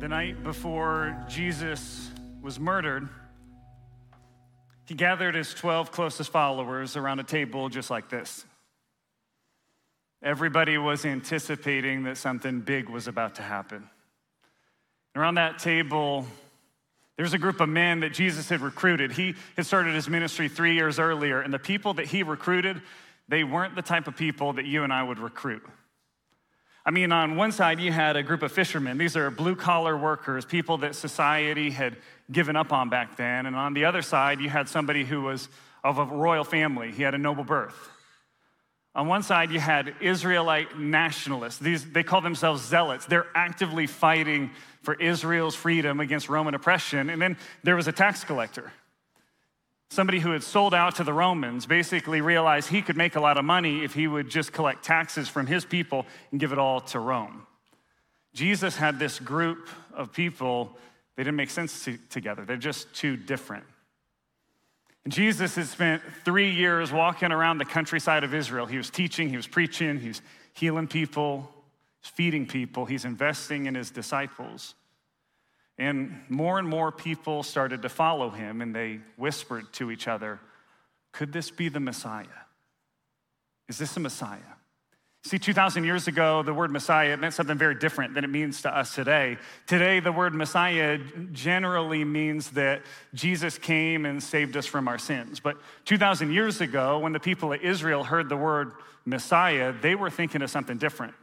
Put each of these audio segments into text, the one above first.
The night before Jesus was murdered, he gathered his 12 closest followers around a table just like this. Everybody was anticipating that something big was about to happen. Around that table, there's a group of men that Jesus had recruited. He had started his ministry three years earlier, and the people that he recruited, they weren't the type of people that you and I would recruit. I mean, on one side, you had a group of fishermen. These are blue collar workers, people that society had given up on back then. And on the other side, you had somebody who was of a royal family, he had a noble birth. On one side, you had Israelite nationalists. These, they call themselves zealots. They're actively fighting for Israel's freedom against Roman oppression. And then there was a tax collector somebody who had sold out to the Romans basically realized he could make a lot of money if he would just collect taxes from his people and give it all to Rome. Jesus had this group of people, they didn't make sense to, together, they're just too different. And Jesus had spent three years walking around the countryside of Israel. He was teaching, he was preaching, he was healing people, he's feeding people, he's investing in his disciples. And more and more people started to follow him, and they whispered to each other, Could this be the Messiah? Is this the Messiah? See, 2,000 years ago, the word Messiah meant something very different than it means to us today. Today, the word Messiah generally means that Jesus came and saved us from our sins. But 2,000 years ago, when the people of Israel heard the word Messiah, they were thinking of something different.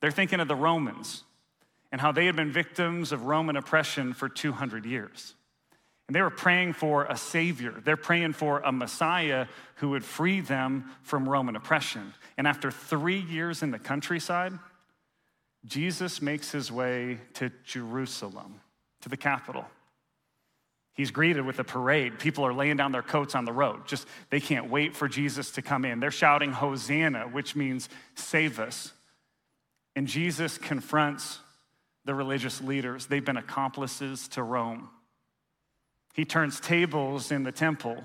They're thinking of the Romans and how they had been victims of Roman oppression for 200 years. And they were praying for a savior. They're praying for a Messiah who would free them from Roman oppression. And after three years in the countryside, Jesus makes his way to Jerusalem, to the capital. He's greeted with a parade. People are laying down their coats on the road. Just they can't wait for Jesus to come in. They're shouting Hosanna, which means save us. And Jesus confronts the religious leaders. They've been accomplices to Rome. He turns tables in the temple,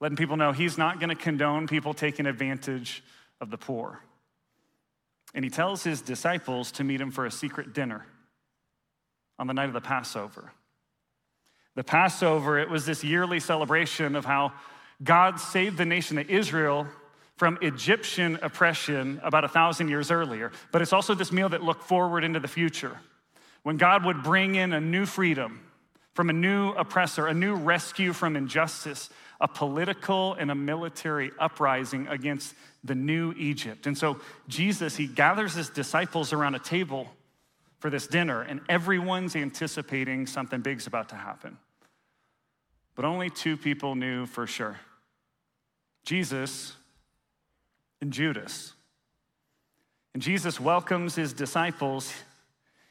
letting people know he's not going to condone people taking advantage of the poor. And he tells his disciples to meet him for a secret dinner on the night of the Passover. The Passover, it was this yearly celebration of how God saved the nation of Israel from Egyptian oppression about a thousand years earlier. But it's also this meal that looked forward into the future when God would bring in a new freedom from a new oppressor, a new rescue from injustice, a political and a military uprising against the new Egypt. And so Jesus, he gathers his disciples around a table for this dinner, and everyone's anticipating something big's about to happen. But only two people knew for sure Jesus and Judas. And Jesus welcomes his disciples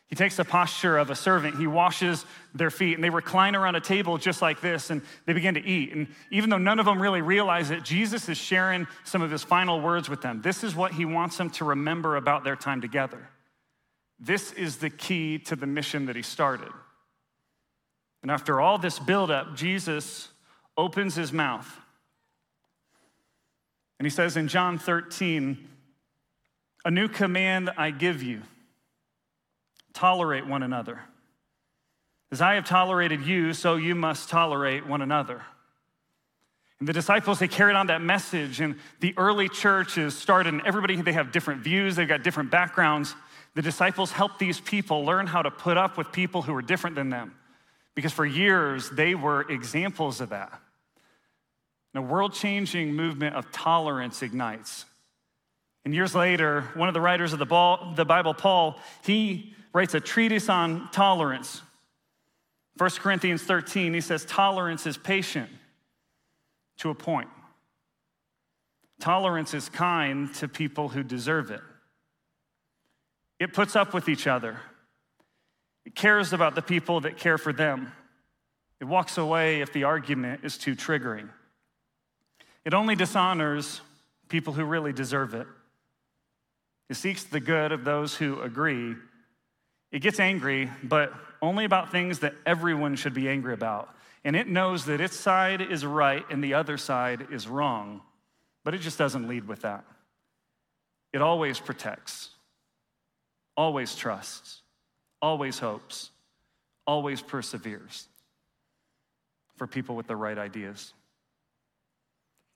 he takes the posture of a servant. He washes their feet, and they recline around a table just like this, and they begin to eat. And even though none of them really realize it, Jesus is sharing some of his final words with them. This is what he wants them to remember about their time together. This is the key to the mission that he started. And after all this buildup, Jesus opens his mouth. And he says in John 13, A new command I give you Tolerate one another. As I have tolerated you, so you must tolerate one another. And the disciples, they carried on that message, and the early churches started, and everybody, they have different views, they've got different backgrounds. The disciples helped these people learn how to put up with people who were different than them, because for years, they were examples of that. And a world changing movement of tolerance ignites. And years later, one of the writers of the Bible, Paul, he writes a treatise on tolerance. 1 Corinthians 13, he says, Tolerance is patient to a point. Tolerance is kind to people who deserve it. It puts up with each other. It cares about the people that care for them. It walks away if the argument is too triggering. It only dishonors people who really deserve it. It seeks the good of those who agree it gets angry, but only about things that everyone should be angry about. And it knows that its side is right and the other side is wrong, but it just doesn't lead with that. It always protects, always trusts, always hopes, always perseveres for people with the right ideas.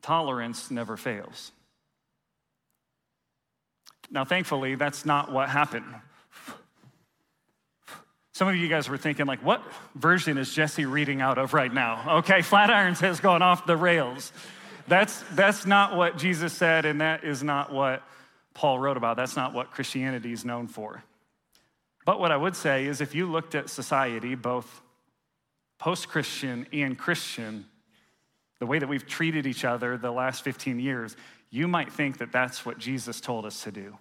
Tolerance never fails. Now, thankfully, that's not what happened. Some of you guys were thinking, like, what version is Jesse reading out of right now? Okay, Flatirons has gone off the rails. That's, that's not what Jesus said, and that is not what Paul wrote about. That's not what Christianity is known for. But what I would say is if you looked at society, both post Christian and Christian, the way that we've treated each other the last 15 years, you might think that that's what Jesus told us to do.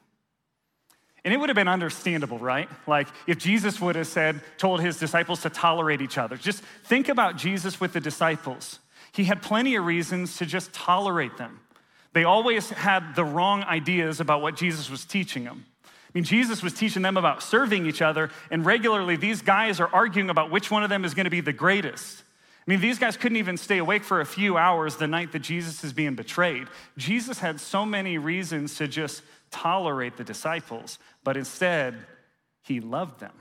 And it would have been understandable, right? Like if Jesus would have said, told his disciples to tolerate each other. Just think about Jesus with the disciples. He had plenty of reasons to just tolerate them. They always had the wrong ideas about what Jesus was teaching them. I mean, Jesus was teaching them about serving each other, and regularly these guys are arguing about which one of them is going to be the greatest. I mean, these guys couldn't even stay awake for a few hours the night that Jesus is being betrayed. Jesus had so many reasons to just tolerate the disciples, but instead, he loved them.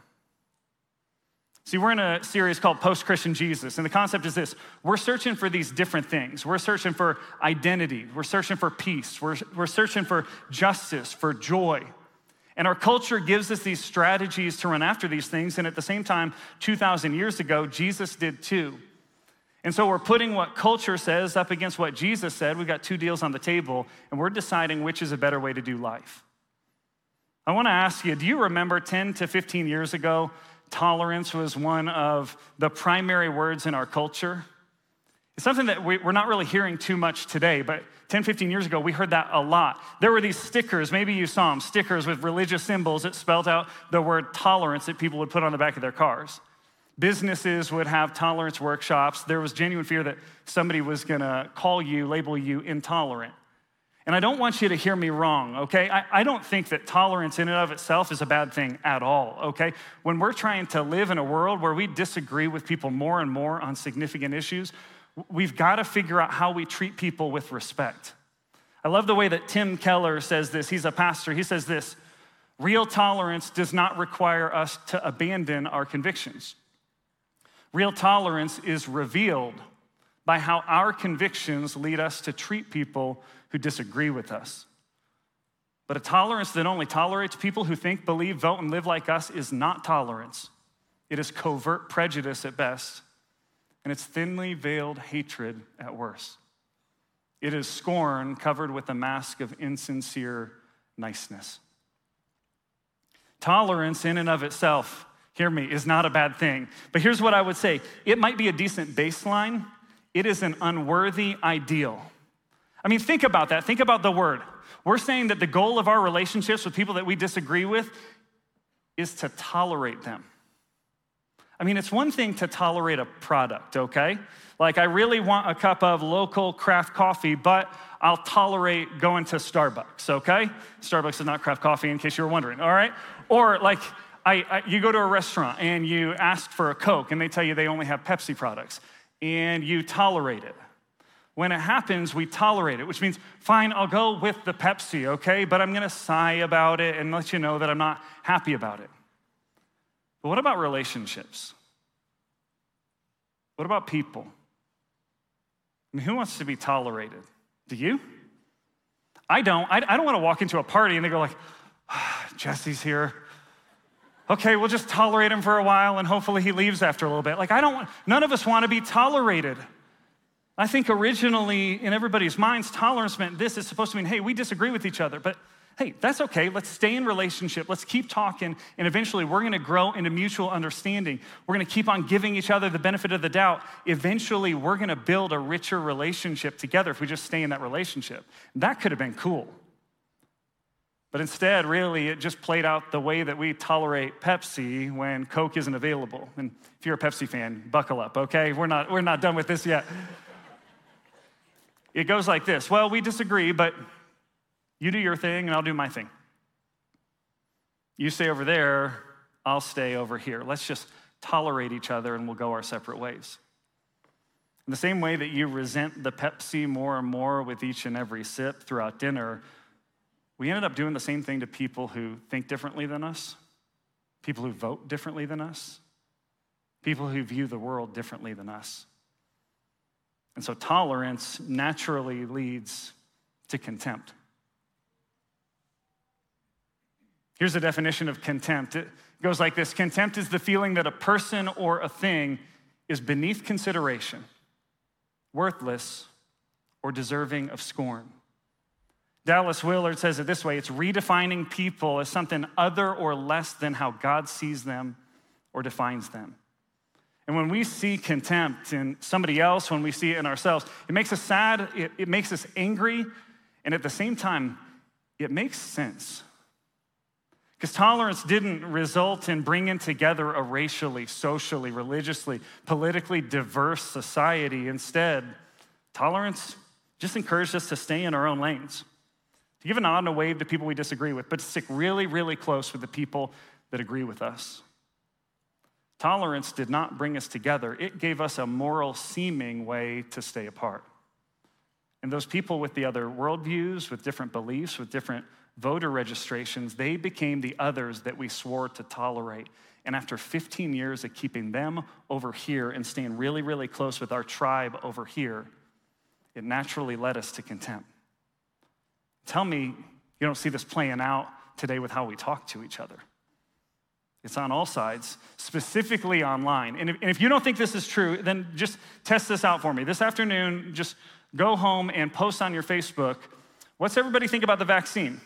See, we're in a series called Post Christian Jesus, and the concept is this we're searching for these different things. We're searching for identity, we're searching for peace, we're, we're searching for justice, for joy. And our culture gives us these strategies to run after these things, and at the same time, 2,000 years ago, Jesus did too. And so we're putting what culture says up against what Jesus said. We've got two deals on the table, and we're deciding which is a better way to do life. I want to ask you do you remember 10 to 15 years ago tolerance was one of the primary words in our culture. It's something that we, are not really hearing too much today, but 10, 15 years ago, we heard that a lot. There were these stickers, maybe you saw them, stickers with religious symbols that spelled out the word tolerance that people would put on the back of their cars. Businesses would have tolerance workshops. There was genuine fear that somebody was gonna call you, label you intolerant. And I don't want you to hear me wrong, okay? I, I, don't think that tolerance in and of itself is a bad thing at all, okay? When we're trying to live in a world where we disagree with people more and more on significant issues, we've got to figure out how we treat people with respect. I love the way that Tim Keller says this. He's a pastor. He says this real tolerance does not require us to abandon our convictions. Real tolerance is revealed by how our convictions lead us to treat people who disagree with us. But a tolerance that only tolerates people who think, believe, vote, and live like us is not tolerance. It is covert prejudice at best, and it's thinly veiled hatred at worst. It is scorn covered with a mask of insincere niceness. Tolerance, in and of itself, hear me, is not a bad thing. But here's what I would say it might be a decent baseline, it is an unworthy ideal. I mean, think about that. Think about the word. We're saying that the goal of our relationships with people that we disagree with is to tolerate them. I mean, it's one thing to tolerate a product, okay? Like, I really want a cup of local craft coffee, but I'll tolerate going to Starbucks, okay? Starbucks is not craft coffee, in case you were wondering, all right? Or, like, I, I, you go to a restaurant and you ask for a Coke, and they tell you they only have Pepsi products, and you tolerate it. When it happens, we tolerate it, which means, fine, I'll go with the Pepsi, okay? But I'm gonna sigh about it and let you know that I'm not happy about it. But what about relationships? What about people? I mean, who wants to be tolerated? Do you? I don't. I, I don't wanna walk into a party and they go like, ah, Jesse's here. Okay, we'll just tolerate him for a while and hopefully he leaves after a little bit. Like, I don't want, none of us wanna be tolerated. I think originally in everybody's minds, tolerance meant this. is supposed to mean, hey, we disagree with each other, but hey, that's okay. Let's stay in relationship. Let's keep talking, and eventually we're gonna grow into mutual understanding. We're gonna keep on giving each other the benefit of the doubt. Eventually, we're gonna build a richer relationship together if we just stay in that relationship. That could have been cool. But instead, really, it just played out the way that we tolerate Pepsi when Coke isn't available. And if you're a Pepsi fan, buckle up, okay? We're not, we're not done with this yet. It goes like this Well, we disagree, but you do your thing and I'll do my thing. You stay over there, I'll stay over here. Let's just tolerate each other and we'll go our separate ways. In the same way that you resent the Pepsi more and more with each and every sip throughout dinner, we ended up doing the same thing to people who think differently than us, people who vote differently than us, people who view the world differently than us. And so tolerance naturally leads to contempt. Here's a definition of contempt it goes like this Contempt is the feeling that a person or a thing is beneath consideration, worthless, or deserving of scorn. Dallas Willard says it this way it's redefining people as something other or less than how God sees them or defines them. And when we see contempt in somebody else, when we see it in ourselves, it makes us sad, it, it makes us angry, and at the same time, it makes sense. Because tolerance didn't result in bringing together a racially, socially, religiously, politically diverse society. Instead, tolerance just encouraged us to stay in our own lanes, give a nod and a wave to people we disagree with, but stick really, really close with the people that agree with us. Tolerance did not bring us together, it gave us a moral seeming way to stay apart. And those people with the other worldviews, with different beliefs, with different voter registrations, they became the others that we swore to tolerate. And after 15 years of keeping them over here and staying really, really close with our tribe over here, it naturally led us to contempt. Tell me you don't see this playing out today with how we talk to each other. It's on all sides, specifically online. And if, and if, you don't think this is true, then just test this out for me. This afternoon, just go home and post on your Facebook what's everybody think about the vaccine?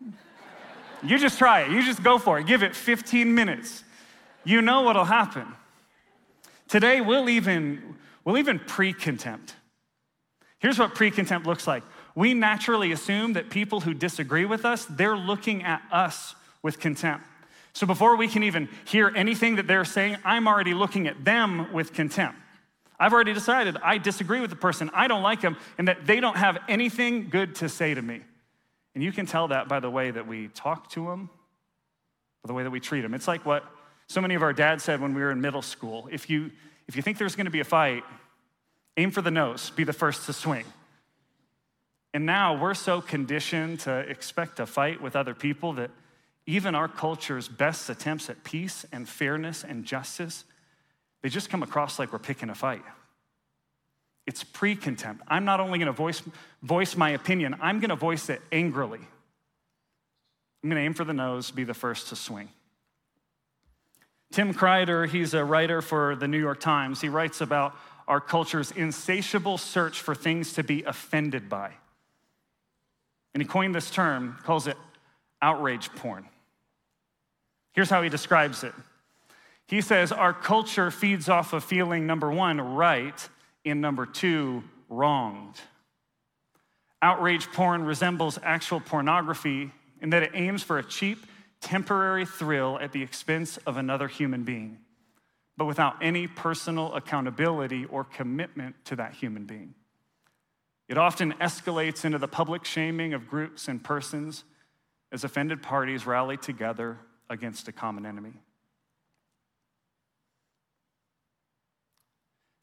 you just try it. You just go for it. Give it 15 minutes. You know what'll happen. Today, we'll even, we'll even pre contempt. Here's what pre contempt looks like we naturally assume that people who disagree with us, they're looking at us with contempt. So before we can even hear anything that they're saying, I'm already looking at them with contempt. I've already decided I disagree with the person, I don't like them, and that they don't have anything good to say to me. And you can tell that by the way that we talk to them, by the way that we treat them. It's like what so many of our dads said when we were in middle school. If you, if you think there's gonna be a fight, aim for the nose, be the first to swing. And now we're so conditioned to expect a fight with other people that even our culture's best attempts at peace and fairness and justice, they just come across like we're picking a fight. It's pre contempt. I'm not only gonna voice, voice my opinion, I'm gonna voice it angrily. I'm gonna aim for the nose, be the first to swing. Tim Kreider, he's a writer for the New York Times. He writes about our culture's insatiable search for things to be offended by. And he coined this term, calls it outrage porn. Here's how he describes it He says, Our culture feeds off of feeling number one, right, and number two, wronged. Outrage porn resembles actual pornography in that it aims for a cheap, temporary thrill at the expense of another human being, but without any personal accountability or commitment to that human being. It often escalates into the public shaming of groups and persons as offended parties rally together against a common enemy.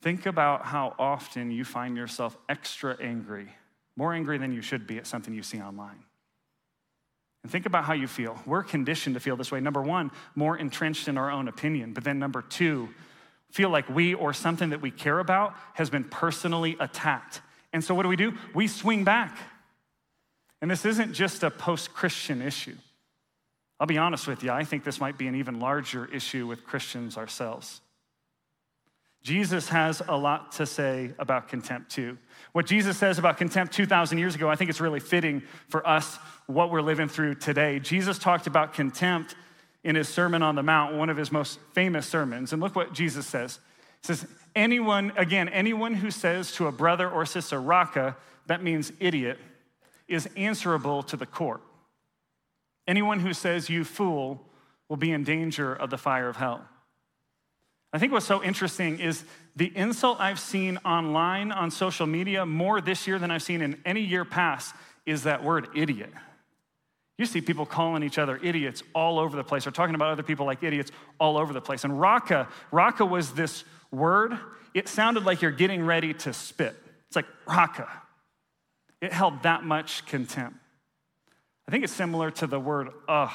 Think about how often you find yourself extra angry, more angry than you should be at something you see online. And think about how you feel. We're conditioned to feel this way. Number one, more entrenched in our own opinion. But then, number two, feel like we or something that we care about has been personally attacked. And so, what do we do? We swing back. And this isn't just a post Christian issue. I'll be honest with you, I think this might be an even larger issue with Christians ourselves. Jesus has a lot to say about contempt, too. What Jesus says about contempt 2,000 years ago, I think it's really fitting for us, what we're living through today. Jesus talked about contempt in his Sermon on the Mount, one of his most famous sermons. And look what Jesus says. He says, Anyone, again, anyone who says to a brother or sister, Raca, that means idiot, is answerable to the court. Anyone who says, you fool, will be in danger of the fire of hell. I think what's so interesting is the insult I've seen online on social media more this year than I've seen in any year past is that word idiot. You see people calling each other idiots all over the place or talking about other people like idiots all over the place. And raka, raka was this word, it sounded like you're getting ready to spit. It's like raka. It held that much contempt. I think it's similar to the word ugh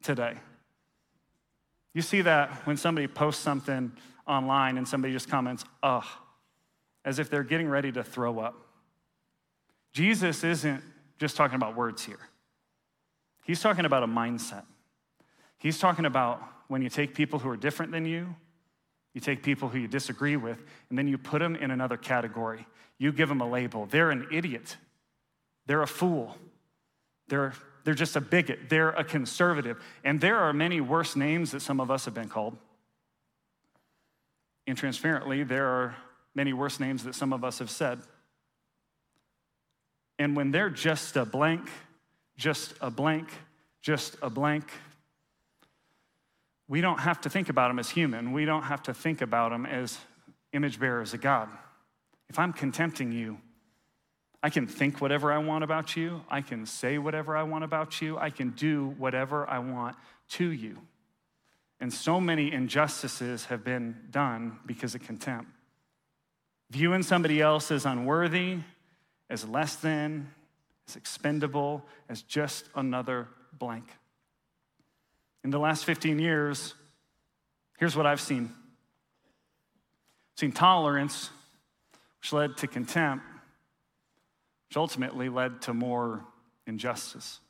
today. You see that when somebody posts something online and somebody just comments, ugh, as if they're getting ready to throw up. Jesus isn't just talking about words here, he's talking about a mindset. He's talking about when you take people who are different than you, you take people who you disagree with, and then you put them in another category. You give them a label. They're an idiot. They're a fool. They're, they're just a bigot. They're a conservative. And there are many worse names that some of us have been called. And transparently, there are many worse names that some of us have said. And when they're just a blank, just a blank, just a blank, we don't have to think about them as human. We don't have to think about them as image bearers of God. If I'm contempting you, I can think whatever I want about you. I can say whatever I want about you. I can do whatever I want to you. And so many injustices have been done because of contempt. Viewing somebody else as unworthy, as less than, as expendable, as just another blank. In the last 15 years, here's what I've seen I've seen tolerance, which led to contempt, which ultimately led to more injustice.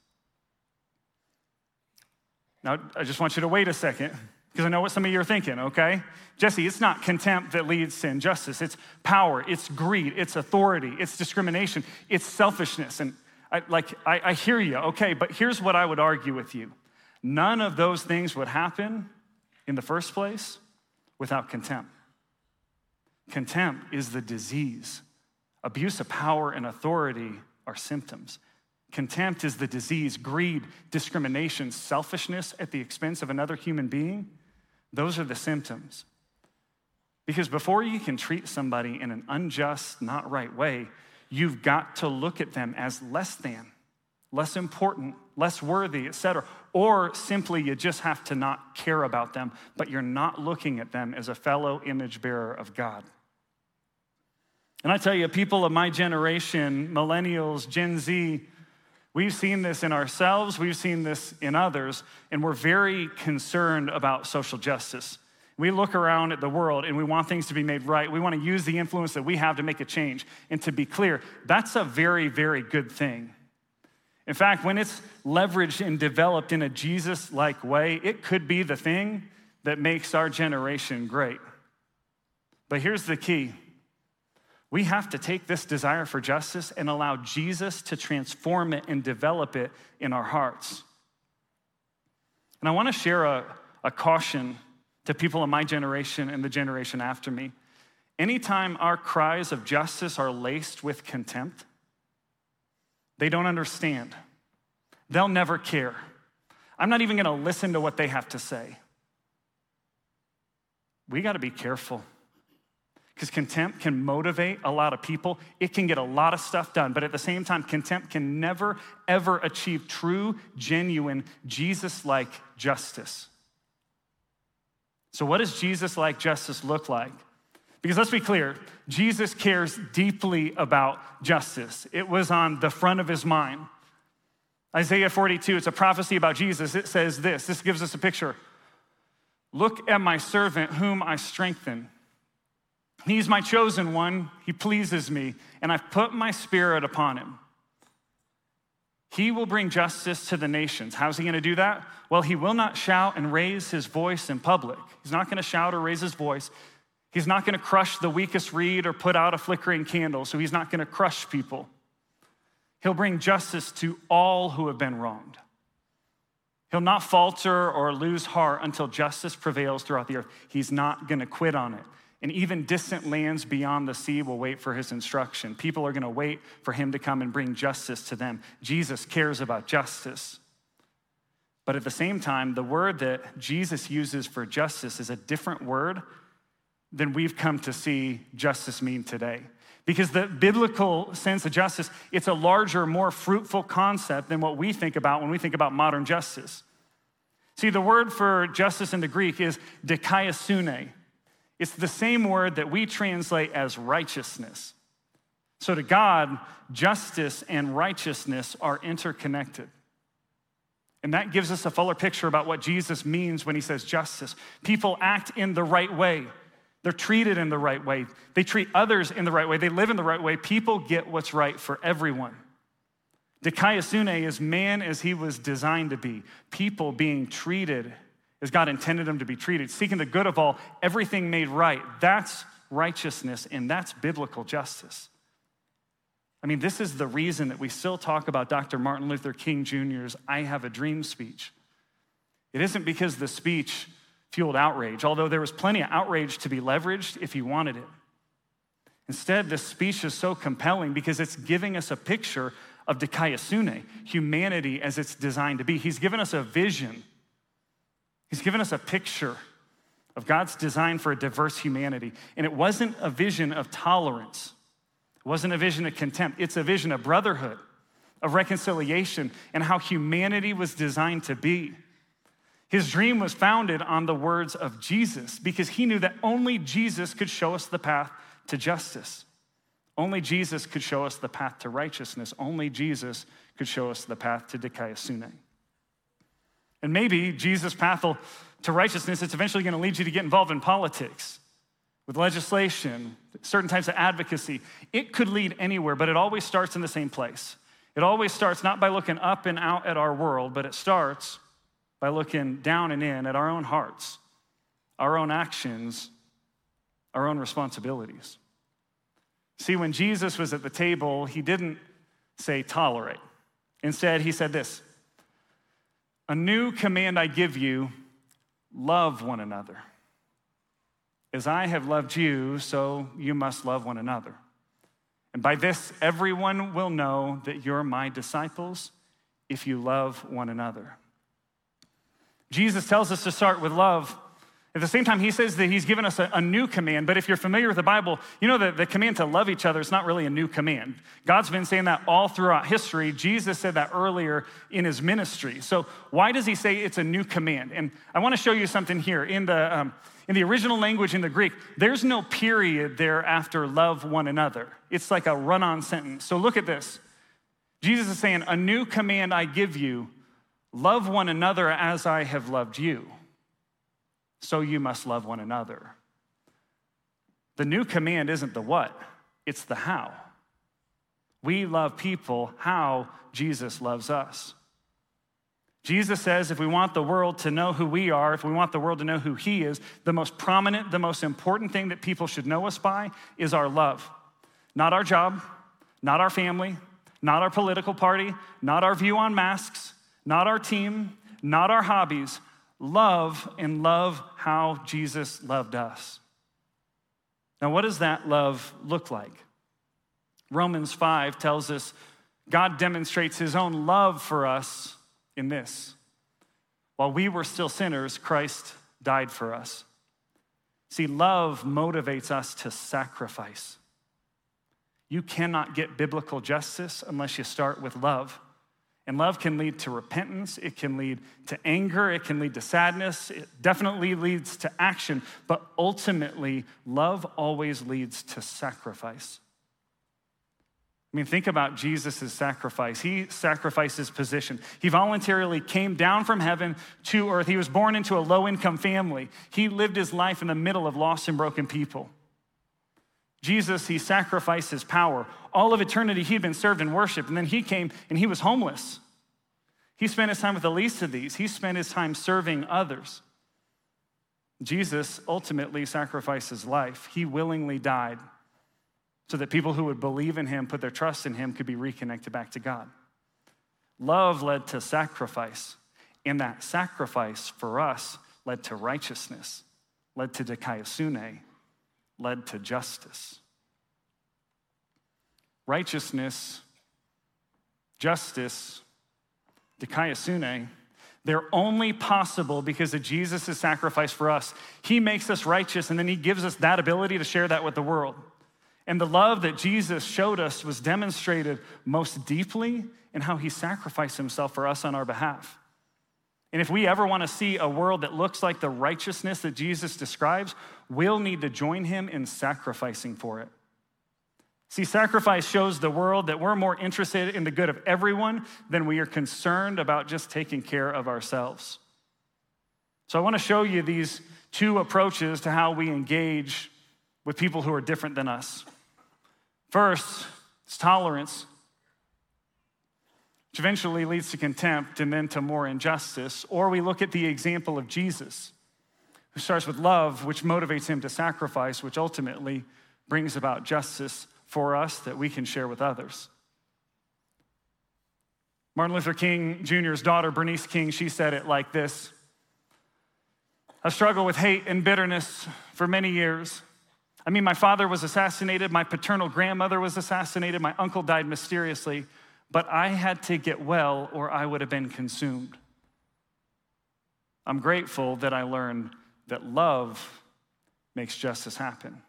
Now, I just want you to wait a second because I know what some of you are thinking, okay? Jesse, it's not contempt that leads to injustice. It's power, it's greed, it's authority, it's discrimination, it's selfishness. And I, like, I, I hear you, okay, but here's what I would argue with you none of those things would happen in the first place without contempt. Contempt is the disease. Abuse of power and authority are symptoms. Contempt is the disease, greed, discrimination, selfishness at the expense of another human being. Those are the symptoms. Because before you can treat somebody in an unjust, not right way, you've got to look at them as less than, less important, less worthy, etc. Or simply you just have to not care about them, but you're not looking at them as a fellow image bearer of God. And I tell you, people of my generation, millennials, Gen Z, we've seen this in ourselves, we've seen this in others, and we're very concerned about social justice. We look around at the world and we want things to be made right. We want to use the influence that we have to make a change. And to be clear, that's a very, very good thing. In fact, when it's leveraged and developed in a Jesus like way, it could be the thing that makes our generation great. But here's the key we have to take this desire for justice and allow Jesus to transform it and develop it in our hearts. And I want to share a, a caution to people in my generation and the generation after me. Anytime our cries of justice are laced with contempt, they don't understand. They'll never care. I'm not even to listen to what they have to say. We got to be careful because contempt can motivate a lot of people. It can get a lot of stuff done, but at the same time, contempt can never, ever achieve true, genuine, Jesus like justice. So, what does Jesus like justice look like? Because let's be clear, Jesus cares deeply about justice. It was on the front of his mind. Isaiah 42, it's a prophecy about Jesus. It says this this gives us a picture. Look at my servant whom I strengthen. He's my chosen one. He pleases me, and I've put my spirit upon him. He will bring justice to the nations. How's he going to do that? Well, he will not shout and raise his voice in public. He's not going to shout or raise his voice. He's not going to crush the weakest reed or put out a flickering candle, so he's not going to crush people. He'll bring justice to all who have been wronged. He'll not falter or lose heart until justice prevails throughout the earth. He's not going to quit on it. And even distant lands beyond the sea will wait for his instruction. People are going to wait for him to come and bring justice to them. Jesus cares about justice. But at the same time, the word that Jesus uses for justice is a different word than we've come to see justice mean today. Because the biblical sense of justice, it's a larger, more fruitful concept than what we think about when we think about modern justice. See, the word for justice in the Greek is dikaiosune, it's the same word that we translate as righteousness. So, to God, justice and righteousness are interconnected. And that gives us a fuller picture about what Jesus means when he says justice. People act in the right way. They're treated in the right way. They treat others in the right way. They live in the right way. People get what's right for everyone. Dikaiosune is man as he was designed to be, people being treated as God intended them to be treated, seeking the good of all, everything made right. That's righteousness and that's biblical justice. I mean, this is the reason that we still talk about Dr. Martin Luther King Jr.'s I Have a Dream speech. It isn't because the speech fueled outrage, although there was plenty of outrage to be leveraged if he wanted it. Instead, this speech is so compelling because it's giving us a picture of Dikaiosune, humanity as it's designed to be. He's given us a vision, he's given us a picture of God's design for a diverse humanity. And it wasn't a vision of tolerance, it wasn't a vision of contempt, it's a vision of brotherhood, of reconciliation, and how humanity was designed to be. His dream was founded on the words of Jesus because he knew that only Jesus could show us the path to justice. Only Jesus could show us the path to righteousness. Only Jesus could show us the path to Dikaiosune. And maybe Jesus' path to righteousness, it's eventually going to lead you to get involved in politics, with legislation, certain types of advocacy. It could lead anywhere, but it always starts in the same place. It always starts not by looking up and out at our world, but it starts by looking down and in at our own hearts, our own actions, our own responsibilities. See, when Jesus was at the table, he didn't say tolerate. Instead, he said this A new command I give you love one another. As I have loved you, so you must love one another. And by this, everyone will know that you're my disciples if you love one another. Jesus tells us to start with love at the same time, he says that he's given us a, a, new command. But if you're familiar with the Bible, you know that the command to love each other is not really a new command. God's been saying that all throughout history. Jesus said that earlier in his ministry. So, why does he say it's a new command? And I want to show you something here. In the, um, in the original language, in the Greek, there's no period there after love one another. It's like a run on sentence. So, look at this. Jesus is saying, A new command I give you love one another as I have loved you so you must love one another. The new command isn't the what, it's the how. We love people how Jesus loves us. Jesus says if we want the world to know who we are, if we want the world to know who He is, the most prominent, the most important thing that people should know us by is our love. Not our job, not our family, not our political party, not our view on masks, not our team, not our hobbies, love and love how Jesus loved us. Now, what does that love look like? Romans 5 tells us God demonstrates his own love for us in this. While we were still sinners, Christ died for us. See, love motivates us to sacrifice. You cannot get biblical justice unless you start with love. And love can lead to repentance, it can lead to anger, it can lead to sadness, it definitely leads to action, but ultimately, love always leads to sacrifice. I mean, think about Jesus' sacrifice. He sacrificed his position. He voluntarily came down from heaven to earth. He was born into a low income family. He lived his life in the middle of lost and broken people. Jesus, he sacrificed his power. All of eternity, he'd been served in worship, and then he came and he was homeless. He spent his time with the least of these, he spent his time serving others. Jesus ultimately sacrificed his life. He willingly died so that people who would believe in him, put their trust in him, could be reconnected back to God. Love led to sacrifice, and that sacrifice for us led to righteousness, led to dikaiosune, led to justice. Righteousness, justice, dikaiosune, they're only possible because of Jesus' sacrifice for us. He makes us righteous, and then He gives us that ability to share that with the world. And the love that Jesus showed us was demonstrated most deeply in how He sacrificed Himself for us on our behalf. And if we ever want to see a world that looks like the righteousness that Jesus describes, we'll need to join him in sacrificing for it. See, sacrifice shows the world that we're more interested in the good of everyone than we are concerned about just taking care of ourselves. So, I want to show you these two approaches to how we engage with people who are different than us. First, it's tolerance, which eventually leads to contempt and then to more injustice. Or we look at the example of Jesus, who starts with love, which motivates him to sacrifice, which ultimately brings about justice for us that we can share with others. Martin Luther King Jr.'s daughter, Bernice King, she said it like this I struggled with hate and bitterness for many years. I mean, my father was assassinated, my paternal grandmother was assassinated, my uncle died mysteriously, but I had to get well or I would have been consumed. I'm grateful that I learned that love makes justice happen.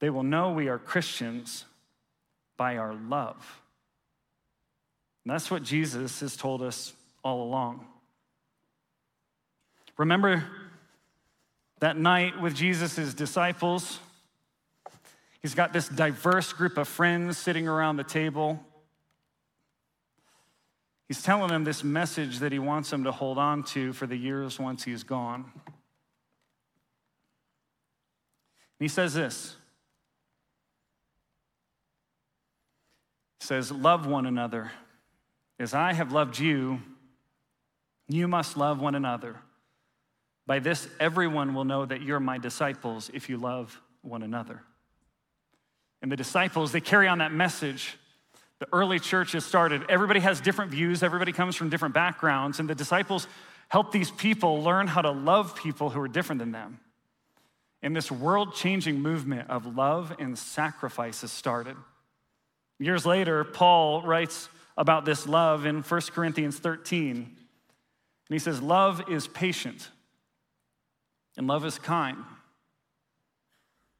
They will know we are Christians by our love. And that's what Jesus has told us all along. Remember that night with Jesus' disciples? He's got this diverse group of friends sitting around the table. He's telling them this message that he wants them to hold on to for the years once he's gone. And he says this says, Love one another. As I have loved you, you must love one another. By this, everyone will know that you're my disciples if you love one another. And the disciples, they carry on that message. The early church has started. Everybody has different views, everybody comes from different backgrounds, and the disciples help these people learn how to love people who are different than them. And this world changing movement of love and sacrifice has started. Years later, Paul writes about this love in 1 Corinthians 13. And he says, Love is patient, and love is kind.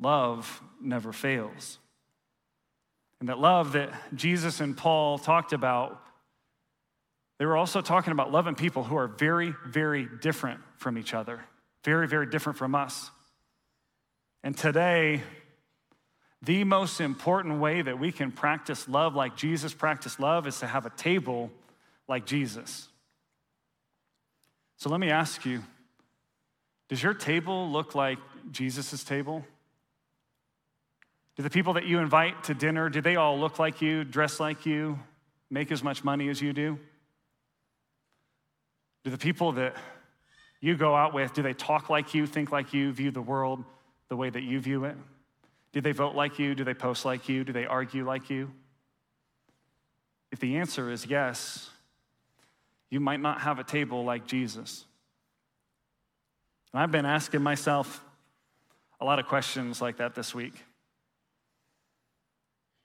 Love never fails. And that love that Jesus and Paul talked about, they were also talking about loving people who are very, very different from each other, very, very different from us. And today, the most important way that we can practice love like Jesus practiced love is to have a table like Jesus. So let me ask you does your table look like Jesus' table? Do the people that you invite to dinner, do they all look like you, dress like you, make as much money as you do? Do the people that you go out with, do they talk like you, think like you, view the world the way that you view it? Do they vote like you? Do they post like you? Do they argue like you? If the answer is yes, you might not have a table like Jesus. And I've been asking myself a lot of questions like that this week.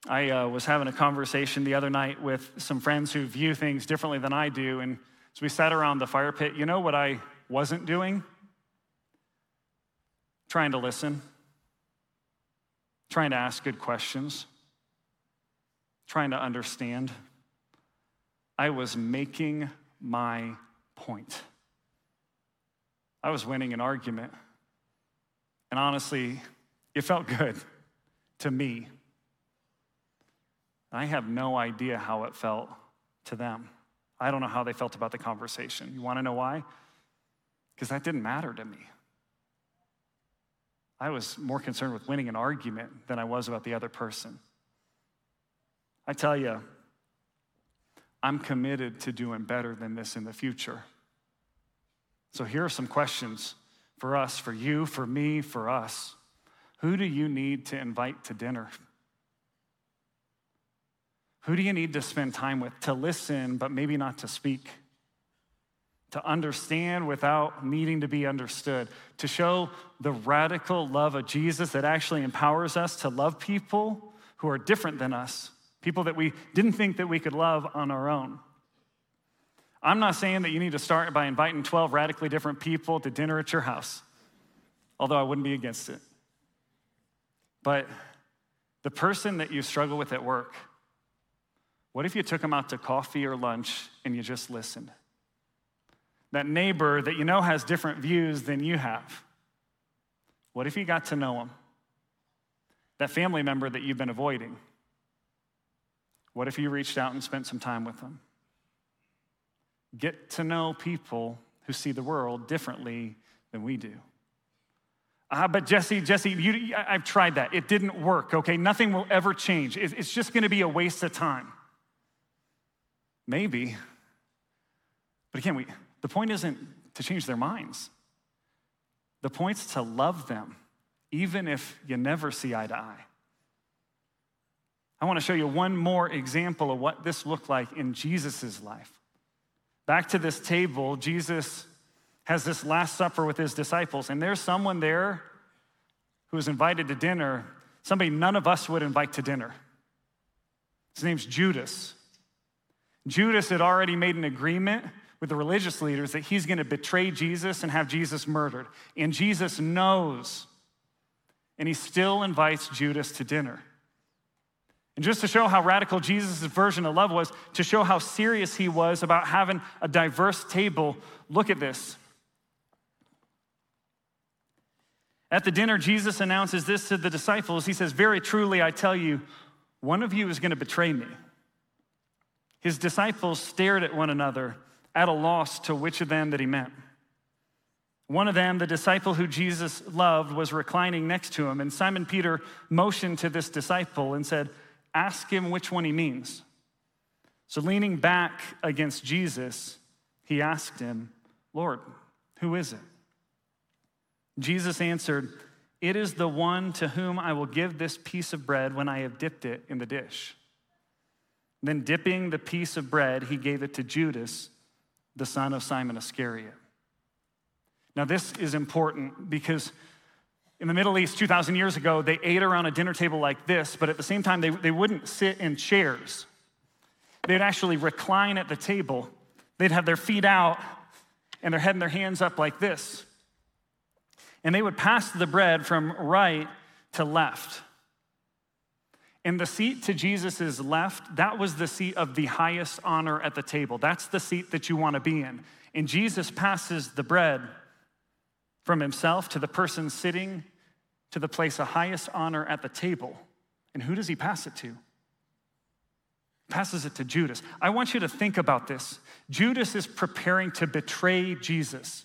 I uh, was having a conversation the other night with some friends who view things differently than I do. And as we sat around the fire pit, you know what I wasn't doing? Trying to listen trying to ask good questions, trying to understand. I was making my point. I was winning an argument. And honestly, it felt good to me. I have no idea how it felt to them. I don't know how they felt about the conversation. You want to know why? Because that didn't matter to me. I was more concerned with winning an argument than I was about the other person. I tell you, I'm committed to doing better than this in the future. So here are some questions for us, for you, for me, for us. Who do you need to invite to dinner? Who do you need to spend time with to listen, but maybe not to speak? to understand without needing to be understood, to show the radical love of Jesus that actually empowers us to love people who are different than us people that we didn't think that we could love on our own. I'm not saying that you need to start by inviting 12 radically different people to dinner at your house, although I wouldn't be against it. But the person that you struggle with at work, what if you took them out to coffee or lunch and you just listened? That neighbor that you know has different views than you have, what if you got to know them? That family member that you've been avoiding, what if you reached out and spent some time with them? Get to know people who see the world differently than we do. Ah, but Jesse, Jesse, you, I've tried that. It didn't work, okay? Nothing will ever change. It's just gonna be a waste of time. Maybe. But again, we, the point isn't to change their minds, the point's to love them, even if you never see eye to eye. I wanna show you one more example of what this looked like in Jesus' life. Back to this table, Jesus has this Last Supper with his disciples, and there's someone there who was invited to dinner, somebody none of us would invite to dinner. His name's Judas. Judas had already made an agreement with the religious leaders that he's going to betray Jesus and have Jesus murdered. And Jesus knows, and he still invites Judas to dinner. And just to show how radical Jesus' version of love was, to show how serious he was about having a diverse table, look at this. At the dinner, Jesus announces this to the disciples. He says, Very truly, I tell you, one of you is going to betray me. His disciples stared at one another, at a loss to which of them that he meant. One of them, the disciple who Jesus loved, was reclining next to him, and Simon Peter motioned to this disciple and said, Ask him which one he means. So, leaning back against Jesus, he asked him, Lord, who is it? Jesus answered, It is the one to whom I will give this piece of bread when I have dipped it in the dish. Then, dipping the piece of bread, he gave it to Judas, the son of Simon Iscariot. Now, this is important because in the Middle East 2,000 years ago, they ate around a dinner table like this, but at the same time, they, they wouldn't sit in chairs. They'd actually recline at the table. They'd have their feet out and their head and their hands up like this. And they would pass the bread from right to left. And the seat to Jesus' left, that was the seat of the highest honor at the table. That's the seat that you want to be in. And Jesus passes the bread from himself to the person sitting to the place of highest honor at the table. And who does he pass it to? Passes it to Judas. I want you to think about this. Judas is preparing to betray Jesus.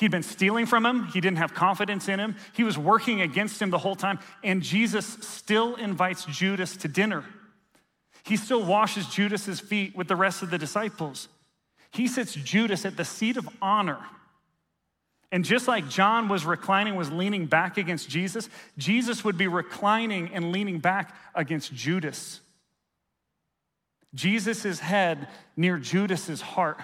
He'd been stealing from him. He didn't have confidence in him. He was working against him the whole time. And Jesus still invites Judas to dinner. He still washes Judas's feet with the rest of the disciples. He sits Judas at the seat of honor and just like John was reclining, was leaning back against Jesus, Jesus would be reclining and leaning back against Judas. Jesus' head near Judas's heart,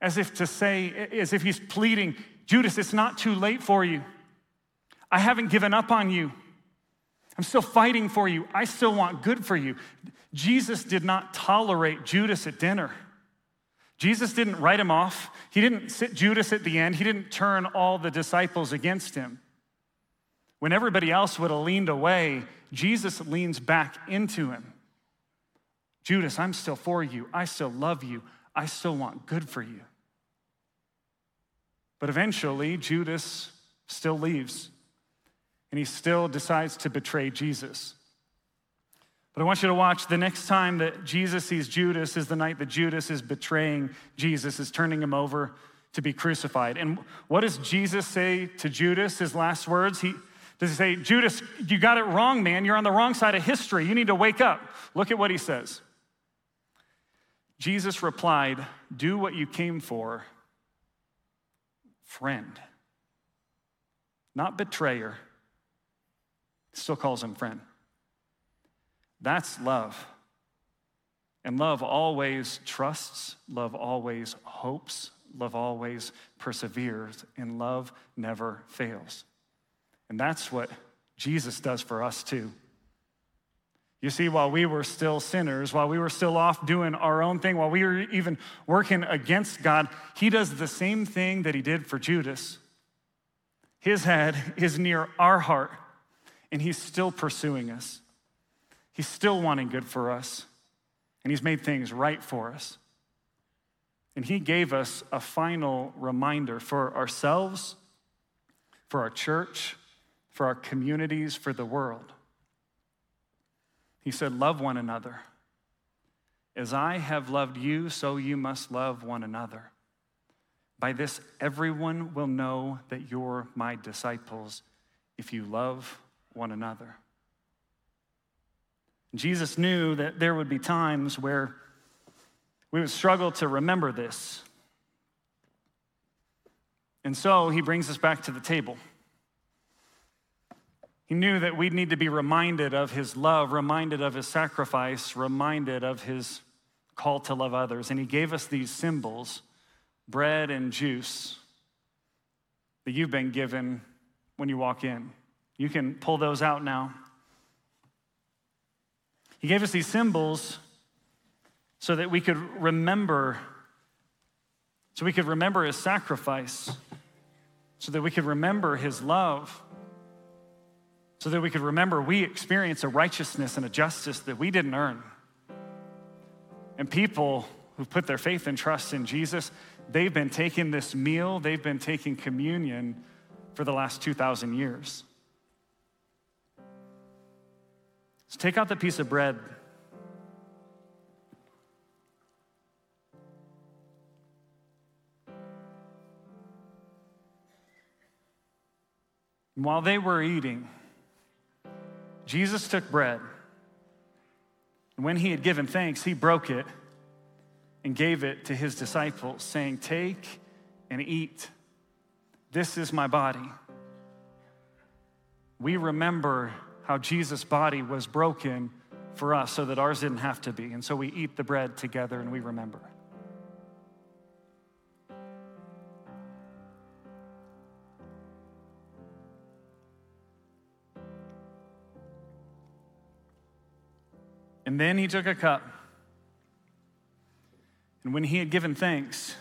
as if to say, as if he's pleading, Judas, it's not too late for you. I haven't given up on you. I'm still fighting for you. I still want good for you. Jesus did not tolerate Judas at dinner. Jesus didn't write him off. He didn't sit Judas at the end. He didn't turn all the disciples against him. When everybody else would have leaned away, Jesus leans back into him. Judas, I'm still for you. I still love you. I still want good for you. But eventually, Judas still leaves and he still decides to betray Jesus. But I want you to watch the next time that Jesus sees Judas is the night that Judas is betraying Jesus, is turning him over to be crucified. And what does Jesus say to Judas, his last words? He does he say, Judas, you got it wrong, man. You're on the wrong side of history. You need to wake up. Look at what he says. Jesus replied, Do what you came for, friend. Not betrayer. Still calls him friend. That's love. And love always trusts, love always hopes, love always perseveres, and love never fails. And that's what Jesus does for us too. You see, while we were still sinners, while we were still off doing our own thing, while we were even working against God, He does the same thing that He did for Judas. His head is near our heart, and He's still pursuing us. He's still wanting good for us, and He's made things right for us. And He gave us a final reminder for ourselves, for our church, for our communities, for the world. He said, Love one another. As I have loved you, so you must love one another. By this, everyone will know that you're my disciples if you love one another. Jesus knew that there would be times where we would struggle to remember this. And so he brings us back to the table. He knew that we'd need to be reminded of his love, reminded of his sacrifice, reminded of his call to love others. And he gave us these symbols bread and juice that you've been given when you walk in. You can pull those out now. He gave us these symbols so that we could remember, so we could remember his sacrifice, so that we could remember his love so that we could remember we experience a righteousness and a justice that we didn't earn. And people who put their faith and trust in Jesus, they've been taking this meal, they've been taking communion for the last 2,000 years. So take out the piece of bread. While they were eating, Jesus took bread, and when he had given thanks, he broke it and gave it to his disciples, saying, Take and eat. This is my body. We remember how Jesus' body was broken for us so that ours didn't have to be. And so we eat the bread together and we remember. Then he took a cup. And when he had given thanks,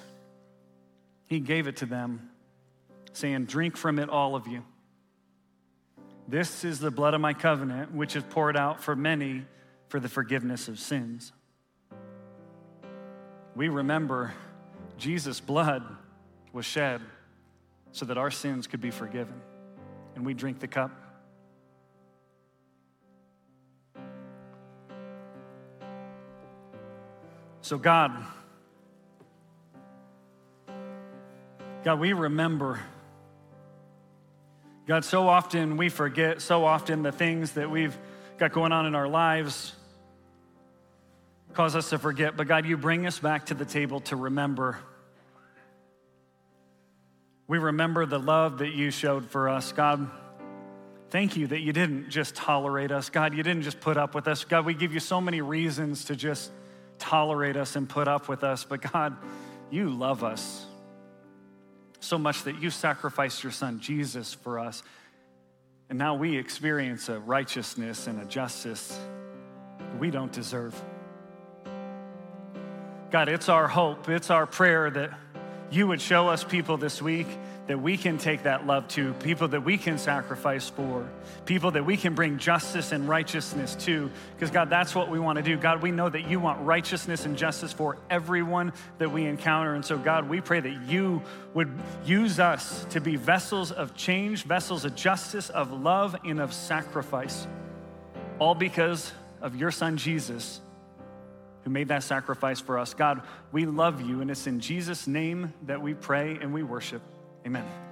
he gave it to them, saying, Drink from it, all of you. This is the blood of my covenant, which is poured out for many for the forgiveness of sins. We remember Jesus' blood was shed so that our sins could be forgiven. And we drink the cup. So, God, God, we remember. God, so often we forget, so often the things that we've got going on in our lives cause us to forget. But God, you bring us back to the table to remember. We remember the love that you showed for us. God, thank you that you didn't just tolerate us. God, you didn't just put up with us. God, we give you so many reasons to just tolerate us and put up with us, but God, you love us so much that you sacrificed your son Jesus for us. And now we experience a righteousness and a justice we don't deserve. God, it's our hope, it's our prayer that you would show us people this week that we can take that love to, people that we can sacrifice for, people that we can bring justice and righteousness to. Because, God, that's what we want to do. God, we know that you want righteousness and justice for everyone that we encounter. And so, God, we pray that you would use us to be vessels of change, vessels of justice, of love, and of sacrifice, all because of your son, Jesus who made that sacrifice for us. God, we love you, and it's in Jesus' name that we pray and we worship. Amen.